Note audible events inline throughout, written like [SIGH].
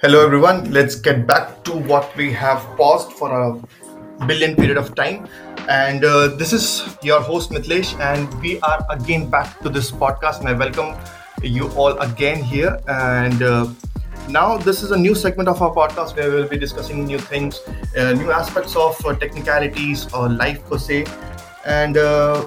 Hello, everyone. Let's get back to what we have paused for a billion period of time. And uh, this is your host, Mitlesh, and we are again back to this podcast. And I welcome you all again here. And uh, now, this is a new segment of our podcast where we'll be discussing new things, uh, new aspects of uh, technicalities or life per se. And uh,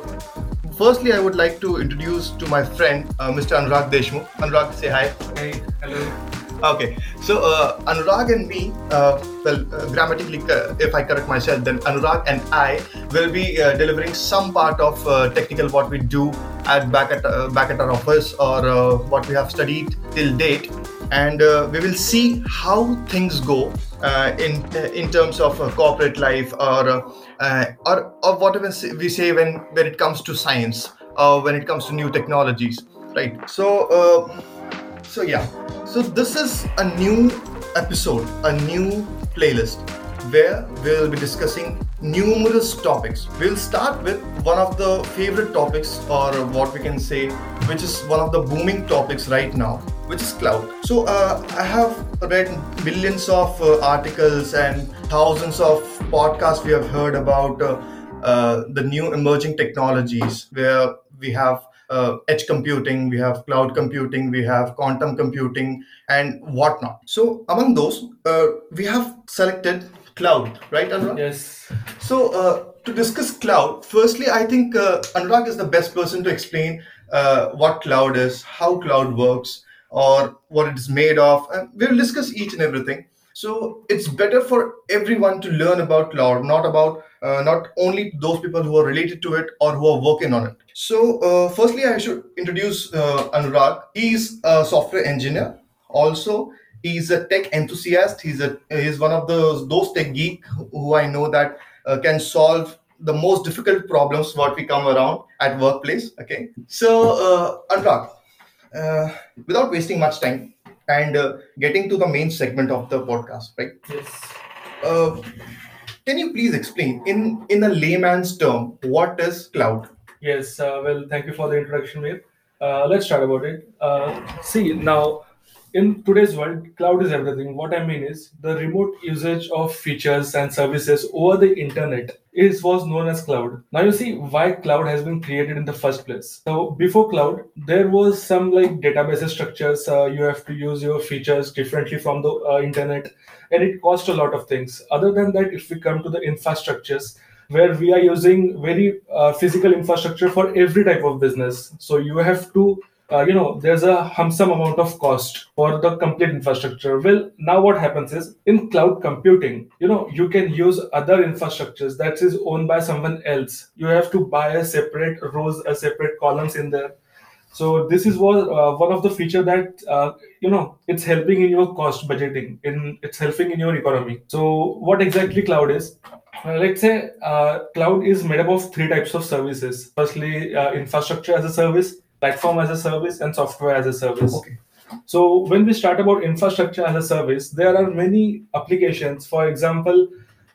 firstly, I would like to introduce to my friend, uh, Mr. Anurag Deshmukh. Anurag, say hi. Hey, hello. Okay, so uh, Anurag and me, uh, well, uh, grammatically, uh, if I correct myself, then Anurag and I will be uh, delivering some part of uh, technical what we do at back at back at our office or what we have studied till date, and we will see how things go in in terms of corporate life or or or whatever we say when when it comes to science or when it comes to new technologies, right? So. So yeah, so this is a new episode, a new playlist where we'll be discussing numerous topics. We'll start with one of the favorite topics, or what we can say, which is one of the booming topics right now, which is cloud. So uh, I have read millions of uh, articles and thousands of podcasts we have heard about uh, uh, the new emerging technologies where we have uh, edge computing, we have cloud computing, we have quantum computing, and whatnot. So, among those, uh, we have selected cloud, right, Anurag? Yes. So, uh, to discuss cloud, firstly, I think uh, Anurag is the best person to explain uh, what cloud is, how cloud works, or what it is made of, and we'll discuss each and everything. So it's better for everyone to learn about cloud, not about uh, not only those people who are related to it or who are working on it. So uh, firstly, I should introduce uh, Anurag. He's a software engineer. Also, he's a tech enthusiast. He's a he's one of those those tech geek who I know that uh, can solve the most difficult problems what we come around at workplace. Okay, so uh, Anurag, uh, without wasting much time and uh, getting to the main segment of the podcast, right? Yes. Uh, can you please explain in in a layman's term what is cloud? Yes. Uh, well, thank you for the introduction, Mir. Uh, let's start about it. Uh, see, now, in today's world, cloud is everything. What I mean is the remote usage of features and services over the internet is was known as cloud. Now you see why cloud has been created in the first place. So before cloud, there was some like database structures. Uh, you have to use your features differently from the uh, internet, and it cost a lot of things. Other than that, if we come to the infrastructures, where we are using very uh, physical infrastructure for every type of business. So you have to, uh, you know, there's a sum amount of cost for the complete infrastructure. Well, now what happens is in cloud computing, you know, you can use other infrastructures that is owned by someone else. You have to buy a separate rows, a separate columns in there. So this is what uh, one of the feature that uh, you know it's helping in your cost budgeting. In it's helping in your economy. So what exactly cloud is? Uh, let's say uh, cloud is made up of three types of services. Firstly, uh, infrastructure as a service, platform as a service, and software as a service. Okay. So when we start about infrastructure as a service, there are many applications. For example,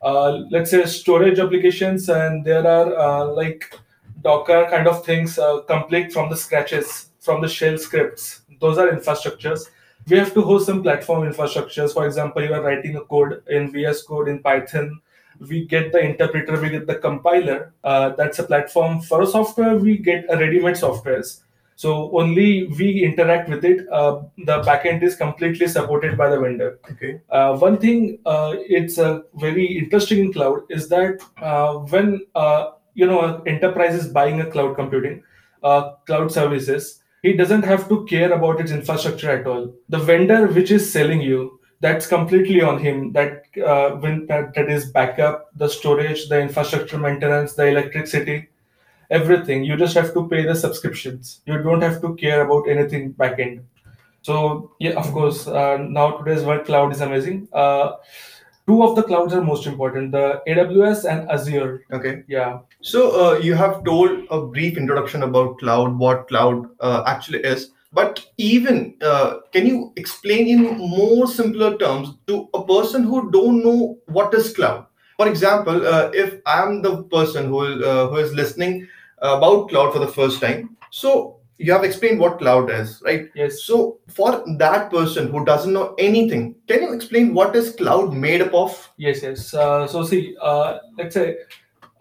uh, let's say storage applications, and there are uh, like Docker kind of things, uh, complete from the scratches, from the shell scripts. Those are infrastructures. We have to host some platform infrastructures. For example, you are writing a code in VS Code in Python. We get the interpreter, we get the compiler. Uh, that's a platform for a software. We get a ready-made softwares. So only we interact with it. Uh, the backend is completely supported by the vendor. Okay. Uh, one thing uh, it's very interesting in cloud is that uh, when uh, you know an enterprise is buying a cloud computing, uh, cloud services, he doesn't have to care about its infrastructure at all. The vendor which is selling you, that's completely on him. That uh, when that, that is backup, the storage, the infrastructure maintenance, the electricity, everything. You just have to pay the subscriptions. You don't have to care about anything backend. So yeah, of course, uh, now today's world cloud is amazing. Uh, two of the clouds are most important: the AWS and Azure. Okay. Yeah, So uh, you have told a brief introduction about cloud, what cloud uh, actually is. But even uh, can you explain in more simpler terms to a person who don't know what is cloud? For example, uh, if I'm the person who uh, who is listening about cloud for the first time, so you have explained what cloud is, right? Yes. So for that person who doesn't know anything, can you explain what is cloud made up of? Yes, yes. Uh, so see, uh, let's say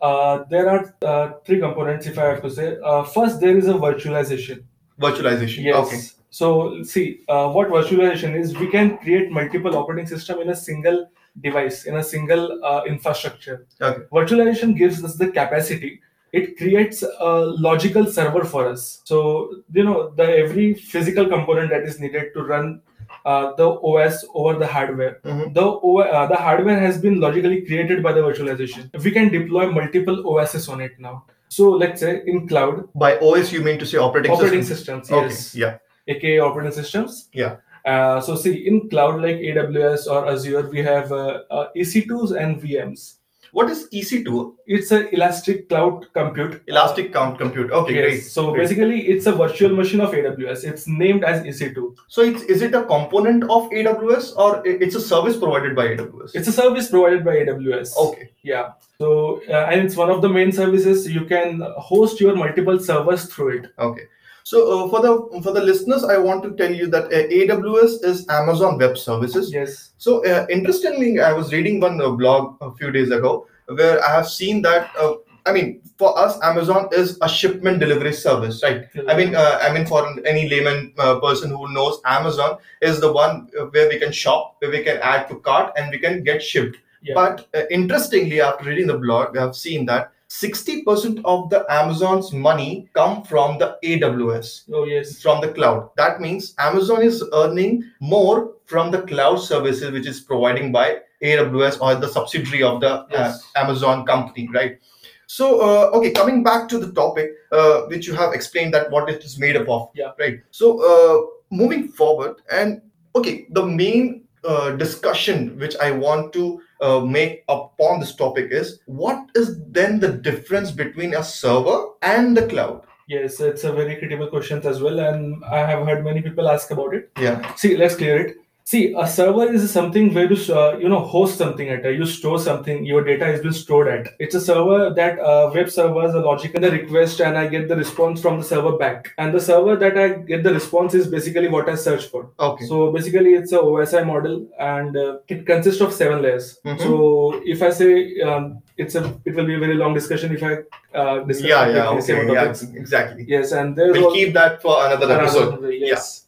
uh, there are uh, three components. If I have to say, uh, first there is a virtualization. Virtualization. Yes. Okay. So see, uh, what virtualization is, we can create multiple operating system in a single device, in a single uh, infrastructure. Okay. Virtualization gives us the capacity. It creates a logical server for us. So you know, the every physical component that is needed to run uh, the OS over the hardware. Mhm. The uh, the hardware has been logically created by the virtualization. We can deploy multiple OSs on it now. So let's say in cloud, By OS, you mean to say operating, operating system? systems, Okay. yes, Yeah. aka operating systems. Yeah. Uh, so see, in cloud like AWS or Azure, we have uh, uh, EC2s and VMs. What is EC2? It's an elastic cloud compute. Elastic cloud Compute. Okay, Yes. great. So great. basically, it's a virtual machine of AWS. It's named as EC2. So it's, is it a component of AWS or it's a service provided by AWS? It's a service provided by AWS. okay. Yeah. So uh, and it's one of the main services. You can host your multiple servers through it. Okay. So uh, for the for the listeners, I want to tell you that uh, AWS is Amazon Web Services. Yes. So uh, interestingly, I was reading one uh, blog a few days ago where I have seen that. Uh, I mean, for us, Amazon is a shipment delivery service, right? I mean, uh, I mean, for any layman uh, person who knows, Amazon is the one where we can shop, where we can add to cart, and we can get shipped. Yeah. But uh, interestingly, after reading the blog, I have seen that 60% of the Amazon's money come from the AWS oh yes. from the cloud. That means Amazon is earning more from the cloud services which is providing by AWS or the subsidiary of the uh, Amazon company, right? So, uh, okay, coming back to the topic, uh, which you have explained that what it is made up of, Yeah. right? So, uh, moving forward, and okay, the main uh, discussion which I want to uh, make upon this topic is what is then the difference between a server and the cloud? Yes, it's a very critical question as well, and I have heard many people ask about it. Yeah. See, let's clear it. See, a server is something where you uh, you know host something at. uh, You store something. Your data is being stored at. It's a server that uh, web servers are logic in the request, and I get the response from the server back. And the server that I get the response is basically what I search for. Okay. So basically, it's a OSI model, and uh, it consists of seven layers. Mhm. So if I say um, it's a, it will be a very long discussion if I uh, discuss yeah, yeah, with the seven okay, yeah, exactly. Yes, and there's We'll al- keep that for another another episode. Yes.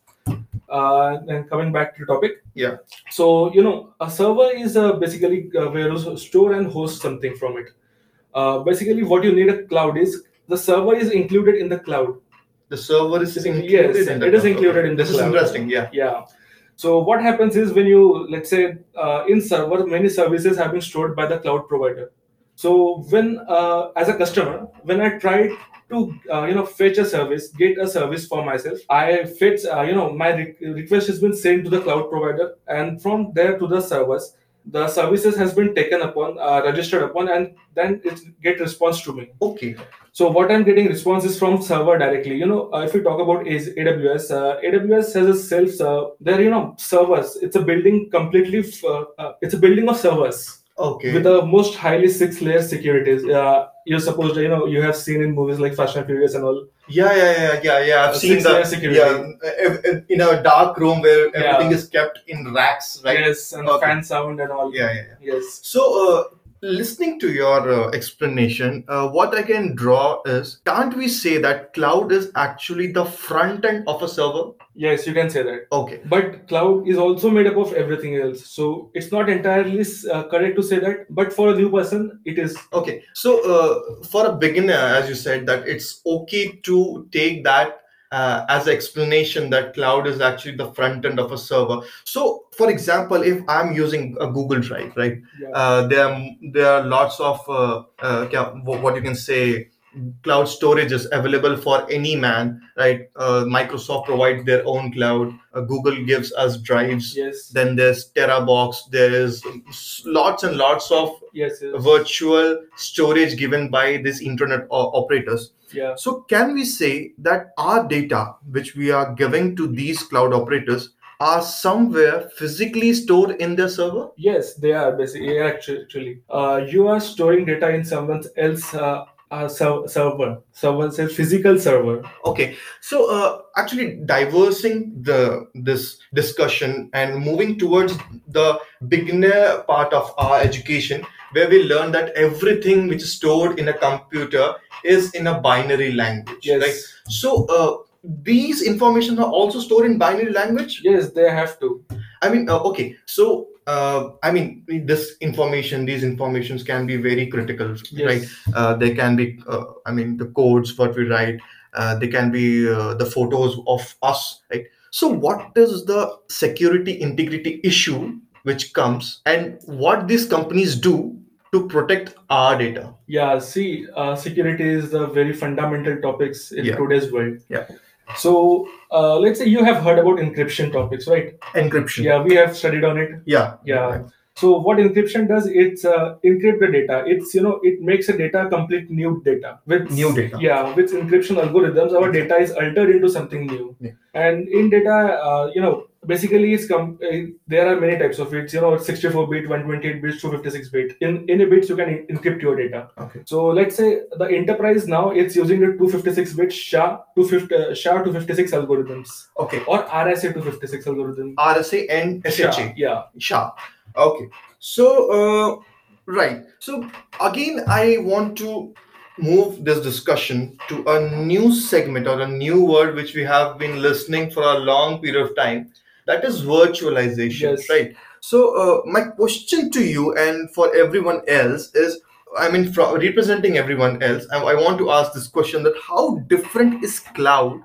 Uh, and coming back to the topic. Yeah. So you know, a server is uh, basically uh, where you store and host something from it. Uh, basically, what you need a cloud is the server is included in the cloud. The server is Yes, included in the it is cloud. included in the This is interesting. Yeah. Yeah. So what happens is when you let's say uh, in server many services have been stored by the cloud provider. So when uh, as a customer when I try to uh, you know fetch a service, get a service for myself, I fetch uh, you know my re- request has been sent to the cloud provider, and from there to the servers, the services has been taken upon, uh, registered upon, and then it get response to me. Okay. So what I'm getting response is from server directly. You know, uh, if we talk about is AWS, uh, AWS has a self. Uh, there, you know, servers. It's a building completely. F- uh, uh, it's a building of servers Okay. with the most highly six layer securities. Uh, you're supposed to, you know, you have seen in movies like Fast and Furious and all. yeah, yeah, yeah, yeah, yeah. I've Uh, seen that. security. Yeah, in a dark room where Yeah. everything is kept in racks, right? Yes, and Okay. fan sound and all. Yeah, yeah, yeah. Yes. So, uh, listening to your uh, explanation, uh, what I can draw is can't we say that cloud is actually the front end of a server? Yes, you can say that. Okay. But cloud is also made up of everything else. So it's not entirely uh, correct to say that. But for a new person, it is. Okay. So, uh, for a beginner, as you said, that it's okay to take that uh, as an explanation that cloud is actually the front end of a server. So, for example, if I'm using a Google Drive, right? Yeah. Uh, there, are, there are lots of uh, uh, what you can say cloud storage is available for any man, right? Uh, Microsoft provides their own cloud. Uh, Google gives us drives. yes. Then there's TeraBox. There's lots and lots of Yes. yes. virtual storage given by these internet o- operators. Yeah. So, can we say that our data, which we are giving to these cloud operators, are somewhere physically stored in their server? Yes, they are basically actually. Uh, you are storing data in someone else uh, server. Server says physical server. Okay, so uh, actually diversing the this discussion and moving towards the beginner part of our education, where we learn that everything which is stored in a computer is in a binary language, Yes. right? So uh, these information are also stored in binary language. Yes, they have to. I mean, uh, okay, so. Uh, I mean, this information, these informations can be very critical, Yes. right? uh, they can be uh, i mean the codes what we write uh, they can be uh, the photos of us right so what is the security integrity issue which comes and what these companies do to protect our data Yeah, see, uh, security is the very fundamental topics in Yeah. today's world. Yeah. So uh, let's say you have heard about encryption topics, right? encryption Yeah, we have studied on it. yeah Yeah. So what encryption does, it's uh, encrypt the data. It's you know it makes a data complete new data with New data. Yeah, with encryption algorithms, our data is altered into something new. Yeah. And in data, uh, you know, basically it's com- uh, there are many types of bits. You know, 64 bit, 128 bits, 256 bit. In any bits you can en- encrypt your data. okay So let's say the enterprise now it's using the 256 bit SHA 250 uh, SHA 256 algorithms okay or RSA 256 algorithm. rsa and SHA, sha yeah. sha okay so uh, right so again i want to move this discussion to a new segment or a new word which we have been listening for a long period of time that is virtualization Yes. right so uh, my question to you and for everyone else is i mean from representing everyone else I, I want to ask this question that how different is cloud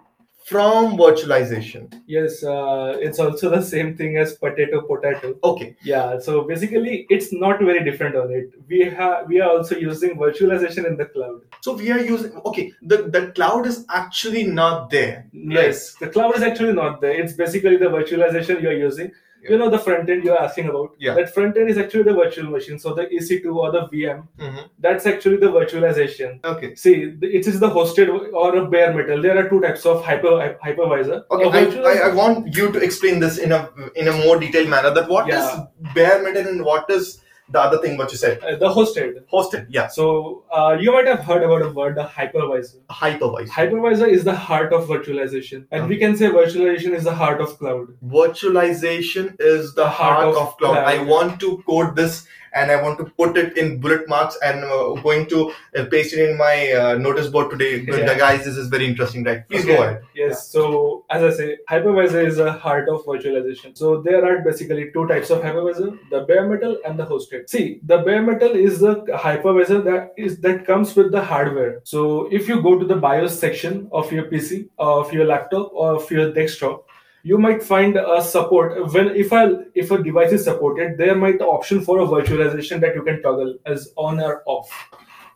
from virtualization Yes, uh, it's also the same thing as potato potato. okay Yeah, so basically it's not very different on it. We have we are also using virtualization in the cloud. So we are using okay. The the cloud is actually not there. Yes, the cloud is actually not there. It's basically the virtualization you are using. You know the front end you're asking about. Yeah. That front end is actually the virtual machine. So the EC2 or the VM, Mhm. that's actually the virtualization. Okay. See, it is the hosted or a bare metal. There are two types of hyper hypervisor. Okay. I, I, I want you to explain this in a in a more detailed manner. That what is Yeah. bare metal and what is the other thing what you said? uh, the hosted. Hosted. Yeah. So uh, you might have heard about a word, the hypervisor. Hypervisor. Hypervisor is the heart of virtualization, and we can say virtualization is the heart of cloud. Virtualization is the heart, of, cloud. I want to quote this and I want to put it in bullet marks and uh, going to uh, paste it in my uh, notice board today. Yeah. The guys, this is very interesting, right? Please Okay. go ahead. Yes. So as I say, hypervisor is the heart of virtualization. So there are basically two types of hypervisor: the bare metal and the hosted. See, the bare metal is the hypervisor that is that comes with the hardware. So if you go to the BIOS section of your PC, of your laptop, or of your desktop, you might find a support when if I if a device is supported, there might option for a virtualization that you can toggle as on or off.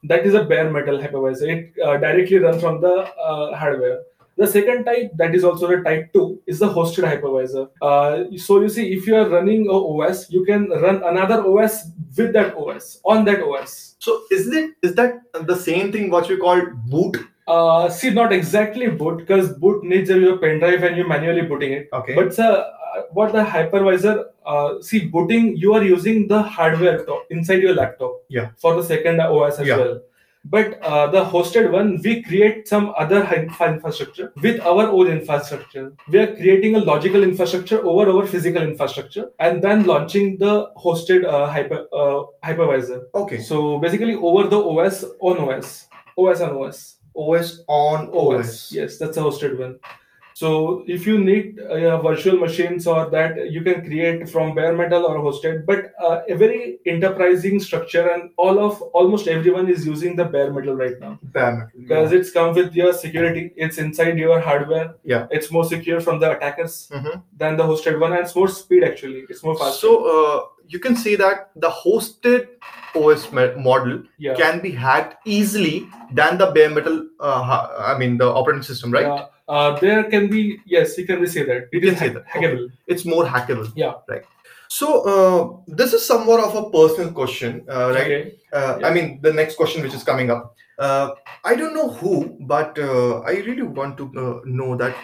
That is a bare metal hypervisor. It uh, directly runs from the uh, hardware. The second type, that is also the type 2, is the hosted hypervisor. Uh, so you see, if you are running a OS, you can run another OS with that OS, on that OS. So is it is that the same thing what we call boot? Uh, see, not exactly boot, because boot needs your pen drive and you're manually booting it. Okay. But uh, what the hypervisor, uh, see, booting, you are using the hardware to- inside your laptop Yeah. for the second OS as Yeah. well. But uh, the hosted one, we create some other infrastructure with our own infrastructure. We are creating a logical infrastructure over our physical infrastructure and then launching the hosted uh, hyper uh, hypervisor. okay. So basically, over the OS on OS, OS on OS. OS on OS. Yes, that's a hosted one. So if you need uh, virtual machines or that you can create from bare metal or hosted, but uh, a very enterprising structure and all of almost everyone is using the bare metal right now Bare metal. because it's come with your security. It's inside your hardware. Yeah. It's more secure from the attackers Mhm. than the hosted one, and it's more speed actually. It's more fast. So uh, you can see that the hosted OS model yeah. can be hacked easily than the bare metal. Uh, I mean the operating system, right? Uh, uh, there can be yes, you can say that. It can say that. hackable. It's more hackable. Yeah. Right. So uh, this is somewhat of a personal question, uh, right? Okay. Uh, Yeah. I mean, the next question which is coming up. Uh, I don't know who, but uh, I really want to uh, know that,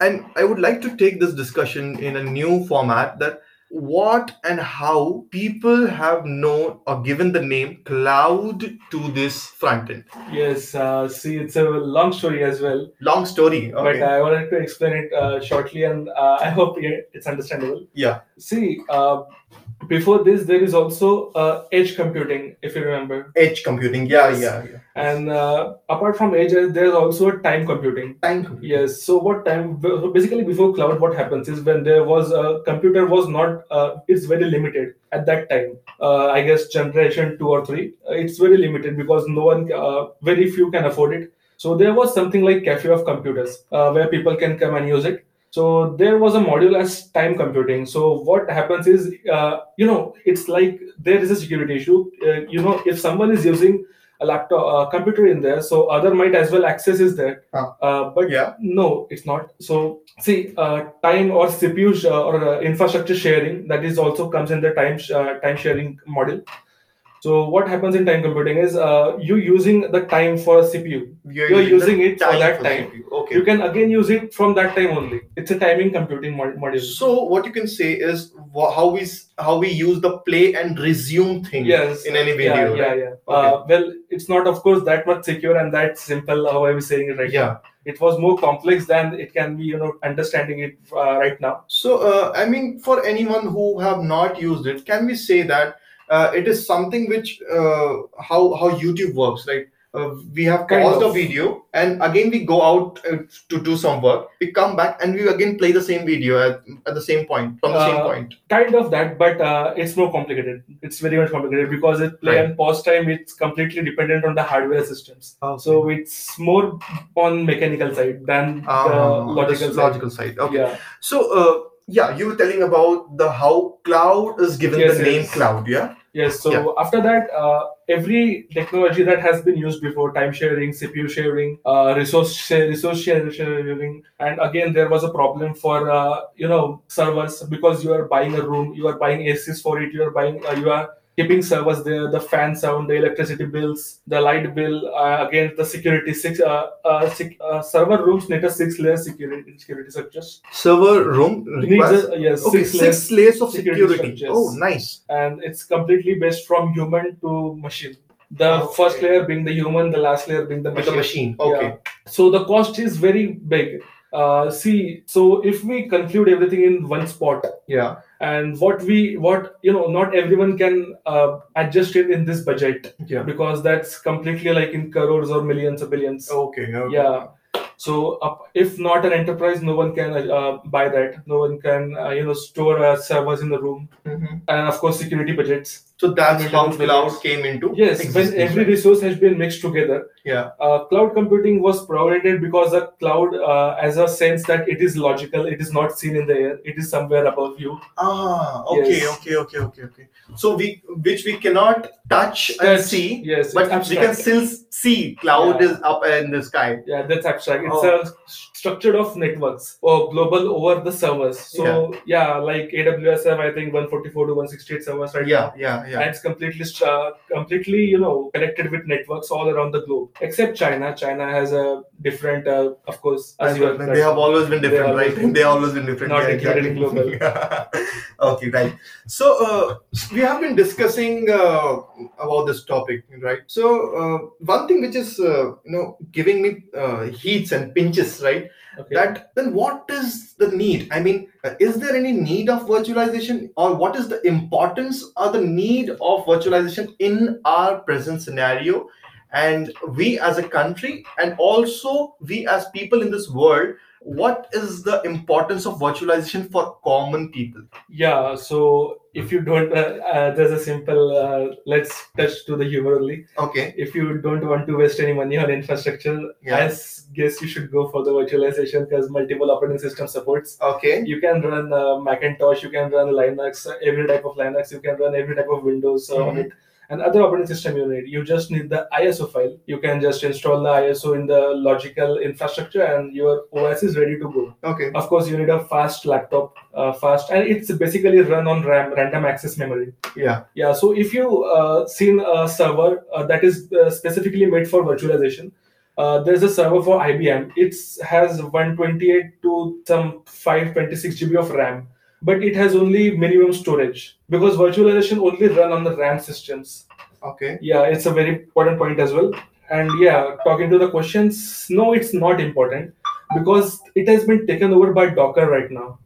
and I would like to take this discussion in a new format. That what and how people have known or given the name cloud to this front end. Yes, uh, see, it's a long story as well, Long story. but I wanted to explain it uh, shortly, and uh, I hope it's understandable. yeah. See, uh, before this, there is also uh, edge computing, if you remember, Edge computing. Yeah, Yes. yeah, yeah. and uh, apart from edge, there's also time computing. Time computing. Yes. So what time? so Basically, before cloud, what happens is when there was a computer was not. Uh, it's very limited at that time. Uh, I guess generation two or three. Uh, it's very limited because no one, uh, very few can afford it. So there was something like cafe of computers uh, where people can come and use it. So there was a module as time computing. So what happens is, uh, you know, it's like there is a security issue. Uh, you know, if someone is using a laptop, uh, computer in there, so other might as well access is there. Huh. Uh, but Yeah. no, it's not. So see, uh, time or CPU sh- or uh, infrastructure sharing that is also comes in the time uh, time sharing model. So what happens in time computing is uh, you using the time for CPU. You're, You're using the it for that the time. CPU. Okay. You can again use it from that time only. It's a timing computing mod- module. So what you can say is how we how we use the play and resume thing Yes. in any video. yeah, right? yeah. Uh, well, it's not, of course, that much secure and that simple. How I was saying it right Yeah. now. It was more complex than it can be. You know, understanding it uh, right now. So uh, I mean, for anyone who have not used it, can we say that uh, it is something which uh, how how YouTube works? right? uh, we have Kind paused a video and again we go out uh, to do some work. We come back and we again play the same video at, at the same point from the same Uh, point. Kind of that, but uh, it's more complicated. It's very much complicated because it play Right. and pause time. It's completely dependent on the hardware systems. Oh, So it's more on mechanical side than Ah, the logical this side. logical side. Okay. Yeah. So uh, yeah, you were telling about the how cloud is given Yes, the name cloud. Yeah. Yes. So Yeah. after that, uh, every technology that has been used before, time sharing, CPU sharing, uh, resource share, resource sharing, and again there was a problem for uh, you know servers because you are buying a room, you are buying ACs for it, you are buying, uh, you are keeping servers there, the fan sound, the electricity bills, the light bill, uh, again the security six uh, uh, six, uh, server rooms need a six layer security security structures. Server room requires. a, yes, Okay, six layers six layers of security security. Oh, nice. and it's completely based from human to machine. The Okay. first layer being the human, the last layer being the With the machine. machine. Okay. Yeah. So the cost is very big. Uh, see, so if we conclude everything in one spot, Yeah. And what we, what you know, not everyone can uh, adjust it in this budget Yeah. because that's completely like in crores or millions or billions. Okay. okay. Yeah. So uh, if not an enterprise, no one can uh, buy that. No one can, uh, you know, store uh, servers in the room, Mhm. and of course security budgets. So that's how cloud bills. came into Yes, when every right? resource has been mixed together, Yeah. uh, cloud computing was provided because the cloud, uh, as a sense that it is logical, it is not seen in the air, it is somewhere above you. Ah. Okay. Yes. Okay. Okay. Okay. Okay. So we which we cannot touch and see, Yes, but we can still see cloud Yeah. is up in the sky. Yeah, that's abstract. It's Oh. a structure of networks or global over the servers. So yeah, like AWS have I think 144 to 168 servers right Yeah. now. Yeah. And Yeah. it's completely, uh, completely, you know, connected with networks all around the globe, except China. China has a different, uh, of course, as you They have always been different, They right? been- They always been different. Not yeah, exactly. [LAUGHS] okay, right. So uh, we have been discussing uh, about this topic, right? So uh, one thing which is uh, you know giving me uh, heats and pinches, right? Okay. That then what is the need? I mean, is there any need of virtualization, or what is the importance or the need of virtualization in our present scenario? And we as a country, and also we as people in this world, what is the importance of virtualization for common people? Yeah, so if you don't, uh, uh, there's a simple, uh, let's touch to the humor only. Okay. If you don't want to waste any money on infrastructure, Yeah. I guess you should go for the virtualization because multiple operating system supports. Okay. You can run uh, Macintosh, you can run Linux, every type of Linux, you can run every type of Windows uh, on it. And other operating system you need, you just need the ISO file. You can just install the ISO in the logical infrastructure, and your OS is ready to go. Okay. Of course, you need a fast laptop, uh, fast, and it's basically run on RAM, random access memory. Yeah. Yeah. So if you uh, seen a server uh, that is uh, specifically made for virtualization, uh, there's a server for IBM. It has 128 to some 526 GB of RAM. But it has only minimum storage because virtualization only run on the RAM systems. Okay. Yeah, it's a very important point as well. And yeah, talking to the questions, no, it's not important because it has been taken over by Docker right now.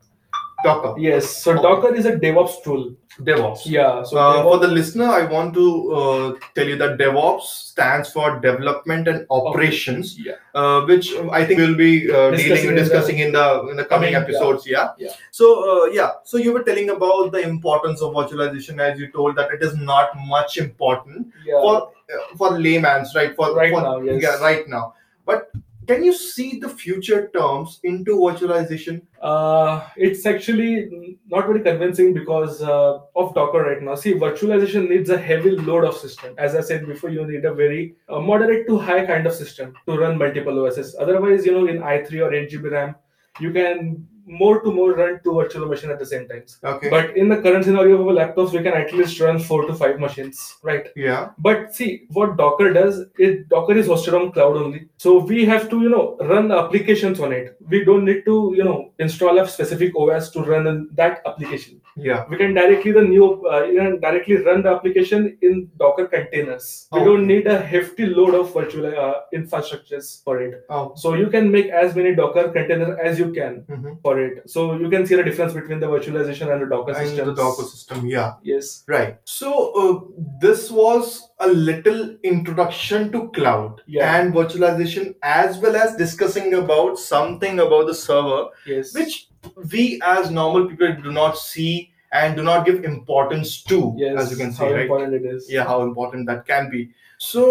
Docker. Yes, so Okay. Docker is a DevOps tool. DevOps. Yeah, so Uh, for the listener, I want to uh, tell you that DevOps stands for Development and Operations, yeah, uh, which I think we'll be uh, Discussing dealing in the discussing in the in the coming coming, yeah. episodes. Yeah. Yeah. So uh, yeah, so you were telling about the importance of virtualization, as you told that it is not much important yeah. for uh, for layman's right for Right for, now, yes. yeah right now. But can you see the future terms into virtualization? Uh, it's actually not very convincing because uh, of Docker right now. See, virtualization needs a heavy load of system. As I said before, you need a very uh, moderate to high kind of system to run multiple OSs. Otherwise, you know, in i3 or 8 GB RAM, you can more to more run two virtual machines at the same time. Okay. But in the current scenario of our laptops, we can at least run four to five machines, right? yeah. But see, what Docker does, it Docker is hosted on cloud only. So we have to, you know, run applications on it. We don't need to, you know, install a specific OS to run that application. Yeah. We can directly the new, uh, you can directly run the application in Docker containers. We don't need a hefty load of virtual uh, infrastructures for it. Oh. So you can make as many Docker containers as you can mhm. for it. So you can see the difference between the virtualization and the Docker And system. the Docker system. Yeah. Yes. Right. So uh, this was a little introduction to cloud Yeah. and virtualization, as well as discussing about something about the server, Yes. which we as normal people do not see and do not give importance to, yes. as you can see, how right? important it is. Yeah, how important that can be. So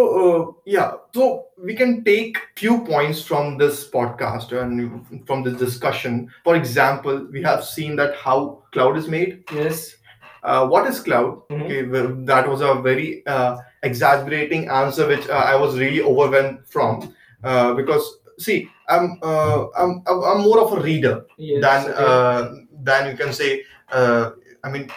uh, yeah, so we can take few points from this podcast and from this discussion. For example, we have seen that how cloud is made Yes. uh, what is cloud? Mhm. Okay, well, that was a very uh, exaggerating answer, which uh, I was really overwhelmed from uh, because see, I'm, uh, I'm I'm I'm more of a reader Yes. than okay. uh, than you can say. Uh, I mean,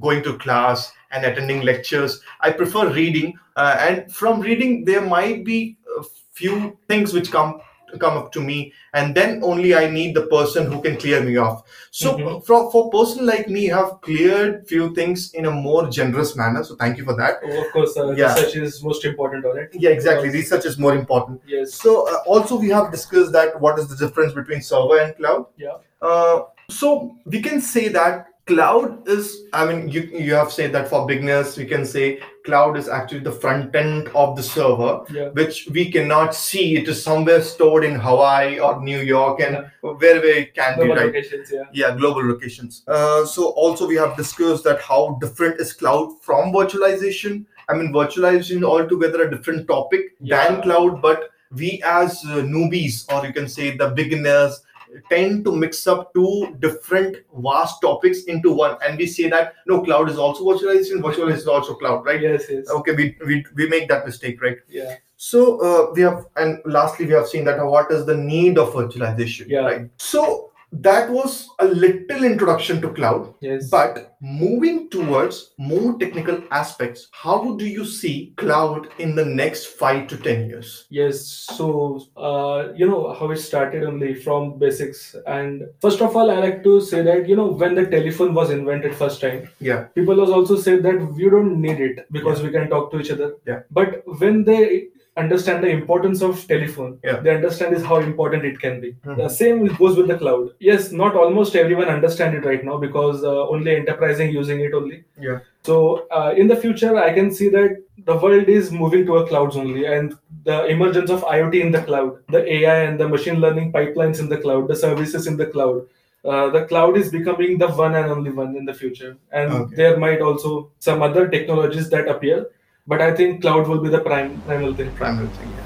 going to class and attending lectures. I prefer reading, uh, and from reading, there might be a few things which come come up to me and then only i need the person who can clear me off so Mhm. for for person like me have cleared few things in a more generous manner so thank you for that Oh, of course, uh, Yeah. research is most important on it. yeah exactly research is more important Yes. so uh, also we have discussed that what is the difference between server and cloud Yeah. uh, so we can say that cloud is i mean you, you have said that for beginners we can say cloud is actually the front end of the server Yeah. which we cannot see it is somewhere stored in hawaii or new york and wherever it can be Global right locations, yeah. yeah global locations uh, so also we have discussed that how different is cloud from virtualization i mean virtualization altogether a different topic Yeah. than cloud but we as uh, newbies or you can say the beginners tend to mix up two different vast topics into one and we say that no cloud is also virtualization virtualization is also cloud right Yes, yes. okay we, we we make that mistake right Yeah. so uh, we have, and lastly, we have seen that what is the need of virtualization. Yeah. Right. So that was a little introduction to cloud. Yes. But moving towards more technical aspects, how do you see cloud in the next five to ten years? Yes, so uh, you know how it started only from basics. And first of all, I like to say that you know when the telephone was invented first time, Yeah. people was also said that we don't need it because we can talk to each other. Yeah. But when they understand the importance of telephone, Yeah. they understand is how important it can be. Mhm. The same goes with the cloud. Yes, not almost everyone understand it right now because uh, only enterprising using it only. Yeah. So uh, in the future, I can see that the world is moving to a clouds only, and the emergence of IoT in the cloud, the AI and the machine learning pipelines in the cloud, the services in the cloud. Uh, the cloud is becoming the one and only one in the future, and Okay. there might also some other technologies that appear, but I think cloud will be the prime primal thing. Primary thing. Yeah.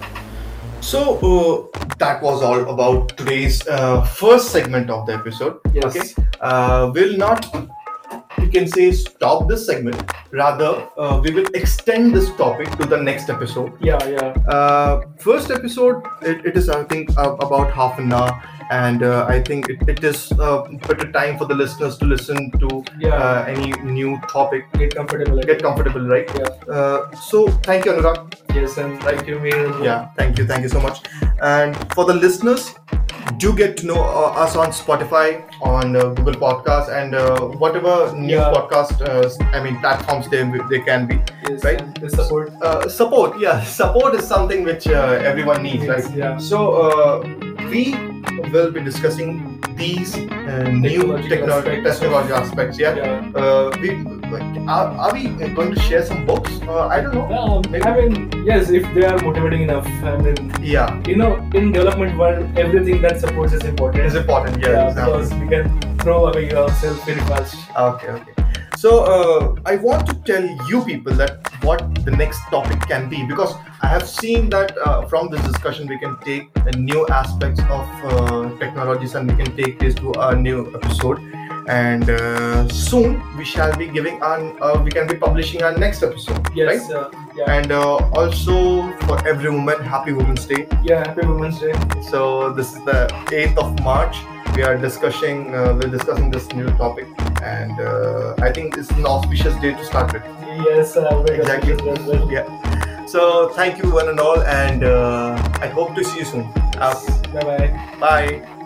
So uh, that was all about today's uh, first segment of the episode. Yes. Okay. Uh, we'll not, you can say, stop this segment. Rather, uh, we will extend this topic to the next episode. Yeah, yeah. Uh, first episode, it, it is, I think, uh, about half an hour. And uh, I think it, it is uh, better time for the listeners to listen to Yeah. uh, any new topic. Get comfortable. Get comfortable, right? Yeah. Uh, so, thank you, Anurag. Yes, and thank you, Mir. Yeah, thank you, thank you so much. And for the listeners, do get to know uh, us on Spotify, on uh, Google Podcasts, and uh, whatever new Yeah. podcast, uh, I mean, platforms they they can be. Yes, Right. Support. Uh, support, yeah, [LAUGHS] support is something which uh, everyone needs, Yes, right? yeah. So uh, we will be discussing these uh, new Technological technology aspects. technology aspects. Yeah. Yeah. Uh, we are, are we going to share some books? Uh, I don't know. Maybe- I mean, yes, if they are motivating enough. I mean, Yeah, you know, in development world, everything that supports is important. it's important. Yeah, yeah, exactly. because we can throw away ourselves very fast. Okay, okay. So uh, I want to tell you people that what the next topic can be because I have seen that uh, from this discussion we can take new aspects of uh, technologies and we can take this to a new episode. And uh, soon we shall be giving on. Uh, we can be publishing our next episode, Yes, right? uh, yeah, And uh, also for every woman, Happy Women's Day. yeah. Happy Women's Day. So this is the 8th of March. We are discussing uh, we're discussing this new topic, and uh, I think it's an auspicious day to start with. Yes, uh, Exactly. good as well. Yeah. So thank you one and all, and uh, I hope to see you soon. Uh, Bye bye. bye.